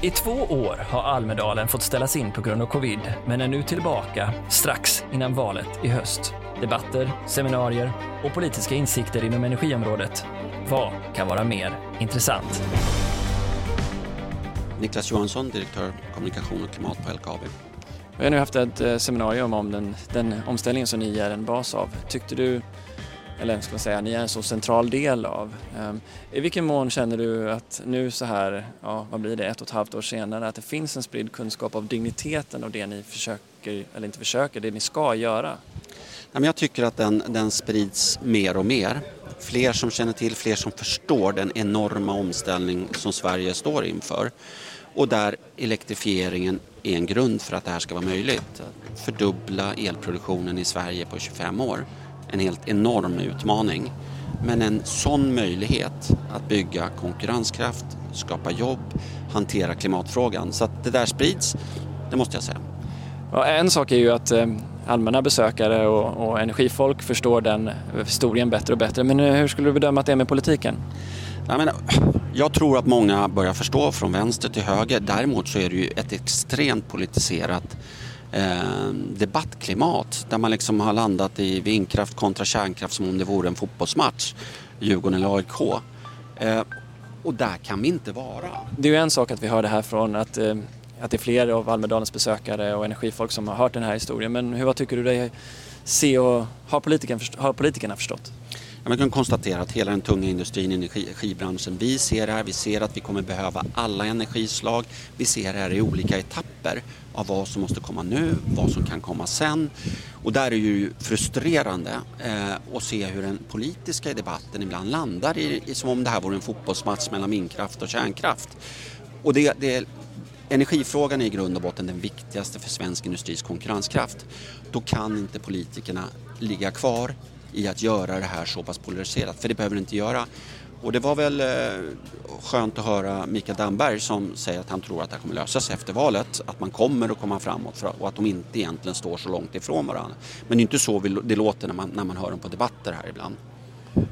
I två år har Almedalen fått ställas in på grund av covid, men är nu tillbaka strax innan valet i höst. Debatter, seminarier och politiska insikter inom energiområdet. Vad kan vara mer intressant? Niklas Johansson, direktör kommunikation och klimat på LKAB. Vi har nu haft ett eh, seminarium om den, den omställningen som ni är en bas av. Tyckte du eller ska man säga, ni är en så central del av. Ehm, I vilken mån känner du att nu så här, ja vad blir det, ett och ett halvt år senare, att det finns en spridd kunskap av digniteten och det ni försöker, eller inte försöker, det ni ska göra? Jag tycker att den, den sprids mer och mer. Fler som känner till, fler som förstår den enorma omställning som Sverige står inför. Och där elektrifieringen är en grund för att det här ska vara möjligt. Fördubbla elproduktionen i Sverige på 25 år en helt enorm utmaning. Men en sån möjlighet att bygga konkurrenskraft, skapa jobb, hantera klimatfrågan. Så att det där sprids, det måste jag säga. Ja, en sak är ju att eh, allmänna besökare och, och energifolk förstår den historien bättre och bättre. Men eh, hur skulle du bedöma att det är med politiken? Jag, menar, jag tror att många börjar förstå från vänster till höger. Däremot så är det ju ett extremt politiserat eh, debattklimat där man liksom har landat i vindkraft kontra kärnkraft som om det vore en fotbollsmatch, Djurgården eller AIK. Eh, och där kan vi inte vara. Det är ju en sak att vi hör det här från att, eh, att det är fler av Almedalens besökare och energifolk som har hört den här historien. Men hur, vad tycker du dig se och har, politiken, har politikerna förstått? Man kan konstatera att hela den tunga industrin, energibranschen, vi ser det här, vi ser att vi kommer behöva alla energislag. Vi ser det här i olika etapper av vad som måste komma nu, vad som kan komma sen. Och där är det ju frustrerande eh, att se hur den politiska debatten ibland landar i, i, som om det här vore en fotbollsmatch mellan vindkraft och kärnkraft. Och det, det, energifrågan är i grund och botten den viktigaste för svensk industris konkurrenskraft. Då kan inte politikerna ligga kvar i att göra det här så pass polariserat, för det behöver det inte göra. Och det var väl eh, skönt att höra Mikael Damberg som säger att han tror att det här kommer lösas efter valet, att man kommer att komma framåt och att de inte egentligen står så långt ifrån varandra. Men det är inte så det låter när man, när man hör dem på debatter här ibland.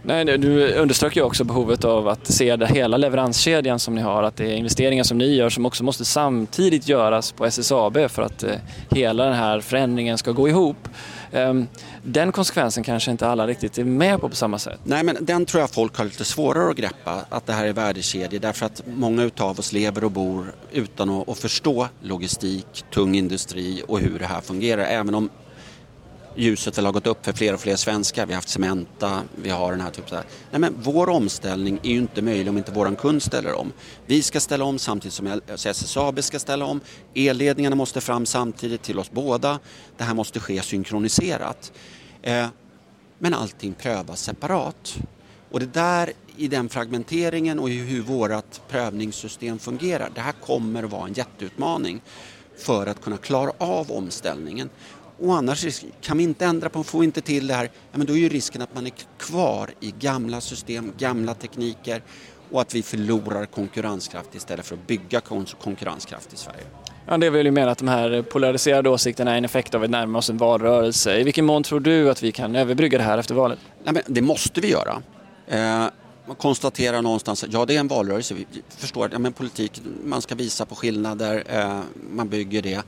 Nej, du underströk ju också behovet av att se det hela leveranskedjan som ni har, att det är investeringar som ni gör som också måste samtidigt göras på SSAB för att eh, hela den här förändringen ska gå ihop. Ehm, den konsekvensen kanske inte alla riktigt är med på på samma sätt. Nej, men den tror jag folk har lite svårare att greppa, att det här är värdekedjor därför att många utav oss lever och bor utan att, förstå logistik, tung industri och hur det här fungerar. Även om ljuset väl har gått upp för fler och fler svenskar. Vi har haft Cementa, vi har den här typen av... Nej men vår omställning är ju inte möjlig om inte våran kund ställer om. Vi ska ställa om samtidigt som SSAB alltså ska ställa om. Elledningarna måste fram samtidigt till oss båda. Det här måste ske synkroniserat. Eh, men allting prövas separat. Och det där i den fragmenteringen och i hur vårt prövningssystem fungerar, det här kommer att vara en jätteutmaning för att kunna klara av omställningen. Och annars kan vi inte ändra på, får vi inte till det här, ja, men då är ju risken att man är kvar i gamla system, gamla tekniker och att vi förlorar konkurrenskraft istället för att bygga konkurrenskraft i Sverige. Ja, det vill ju mena att de här polariserade åsikterna är en effekt av att närma oss en valrörelse. I vilken mån tror du att vi kan överbrygga det här efter valet? Nej, men det måste vi göra. Eh, man konstaterar någonstans att ja, det är en valrörelse. Vi förstår att ja, men politik, man ska visa på skillnader, eh, man bygger det.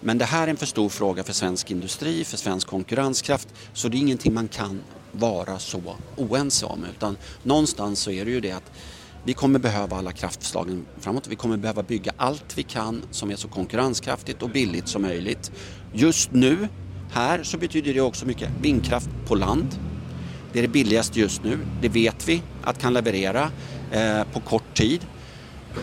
Men det här är en för stor fråga för svensk industri, för svensk konkurrenskraft. Så det är ingenting man kan vara så oense om. Utan någonstans så är det ju det att vi kommer behöva alla kraftslagen framåt. Vi kommer behöva bygga allt vi kan som är så konkurrenskraftigt och billigt som möjligt. Just nu, här, så betyder det också mycket vindkraft på land. Det är det billigaste just nu, det vet vi att kan leverera eh, på kort tid.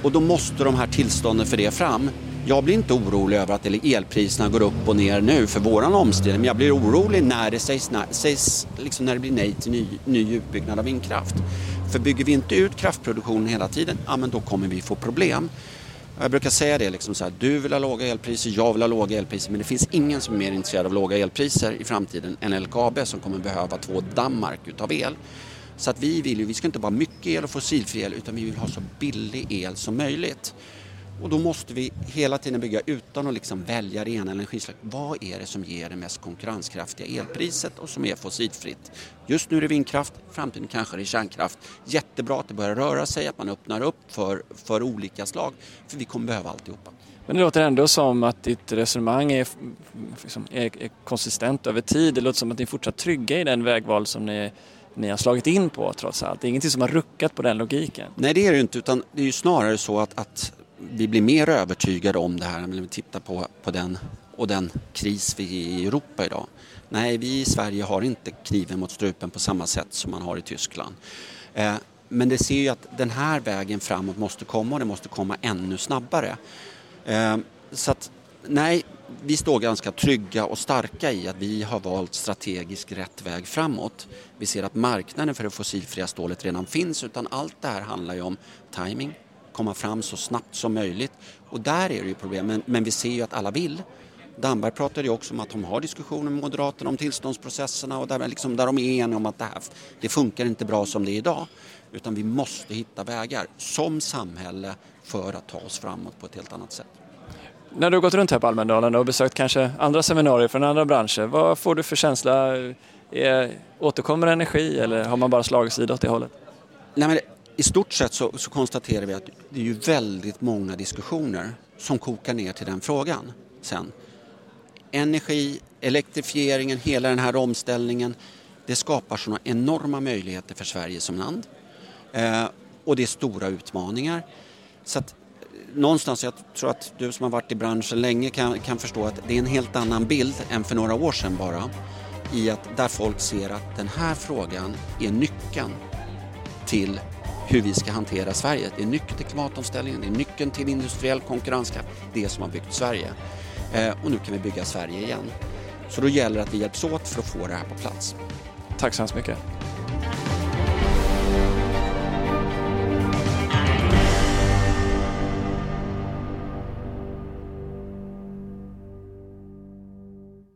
Och då måste de här tillstånden för det fram. Jag blir inte orolig över att elpriserna går upp och ner nu för våran omställning, men jag blir orolig när det sägs, sägs liksom när det blir nej till ny, ny utbyggnad av vindkraft. För bygger vi inte ut kraftproduktionen hela tiden, ja men då kommer vi få problem. Jag brukar säga det, liksom så här, du vill ha låga elpriser, jag vill ha låga elpriser, men det finns ingen som är mer intresserad av låga elpriser i framtiden än LKAB som kommer behöva två Danmark utav el. Så att vi vill ju, vi ska inte bara ha mycket el och fossilfri el utan vi vill ha så billig el som möjligt. Och då måste vi hela tiden bygga utan att liksom välja det ena energislaget. Vad är det som ger det mest konkurrenskraftiga elpriset och som är fossilfritt? Just nu är det vindkraft, framtiden kanske det är kärnkraft. Jättebra att det börjar röra sig, att man öppnar upp för, för olika slag, för vi kommer behöva alltihopa. Men det låter ändå som att ditt resonemang är, liksom, är, är konsistent över tid. Det låter som att ni är fortsatt trygga i den vägval som ni ni har slagit in på trots allt. Det är ingenting som har ruckat på den logiken. Nej det är det inte utan det är ju snarare så att, att vi blir mer övertygade om det här när vi tittar på, på den och den kris vi är i Europa idag. Nej, vi i Sverige har inte kniven mot strupen på samma sätt som man har i Tyskland. Eh, men det ser ju att den här vägen framåt måste komma och det måste komma ännu snabbare. Eh, så att nej, vi står ganska trygga och starka i att vi har valt strategiskt rätt väg framåt. Vi ser att marknaden för det fossilfria stålet redan finns utan allt det här handlar ju om timing, komma fram så snabbt som möjligt och där är det ju problem men, men vi ser ju att alla vill. Damberg pratade ju också om att de har diskussioner med Moderaterna om tillståndsprocesserna och där, liksom, där de är eniga om att det här det funkar inte bra som det är idag. Utan vi måste hitta vägar som samhälle för att ta oss framåt på ett helt annat sätt. När du har gått runt här på Almedalen och besökt kanske andra seminarier från andra branscher, vad får du för känsla? Är, återkommer energi eller har man bara slagsida åt det hållet? Nej, men i stort sett så, så, konstaterar vi att det är ju väldigt många diskussioner som kokar ner till den frågan sen. Energi, elektrifieringen, hela den här omställningen, det skapar sådana enorma möjligheter för Sverige som land. Eh, och det är stora utmaningar. Så att eh, någonstans, jag tror att du som har varit i branschen länge kan, kan förstå att det är en helt annan bild än för några år sedan bara. I att där folk ser att den här frågan är nyckeln till hur vi ska hantera Sverige. Det är nyckeln till klimatomställningen, det är nyckeln till industriell konkurrenskraft, det som har byggt Sverige. Eh, och nu kan vi bygga Sverige igen. Så då gäller det att vi hjälps åt för att få det här på plats. Tack så hemskt mycket.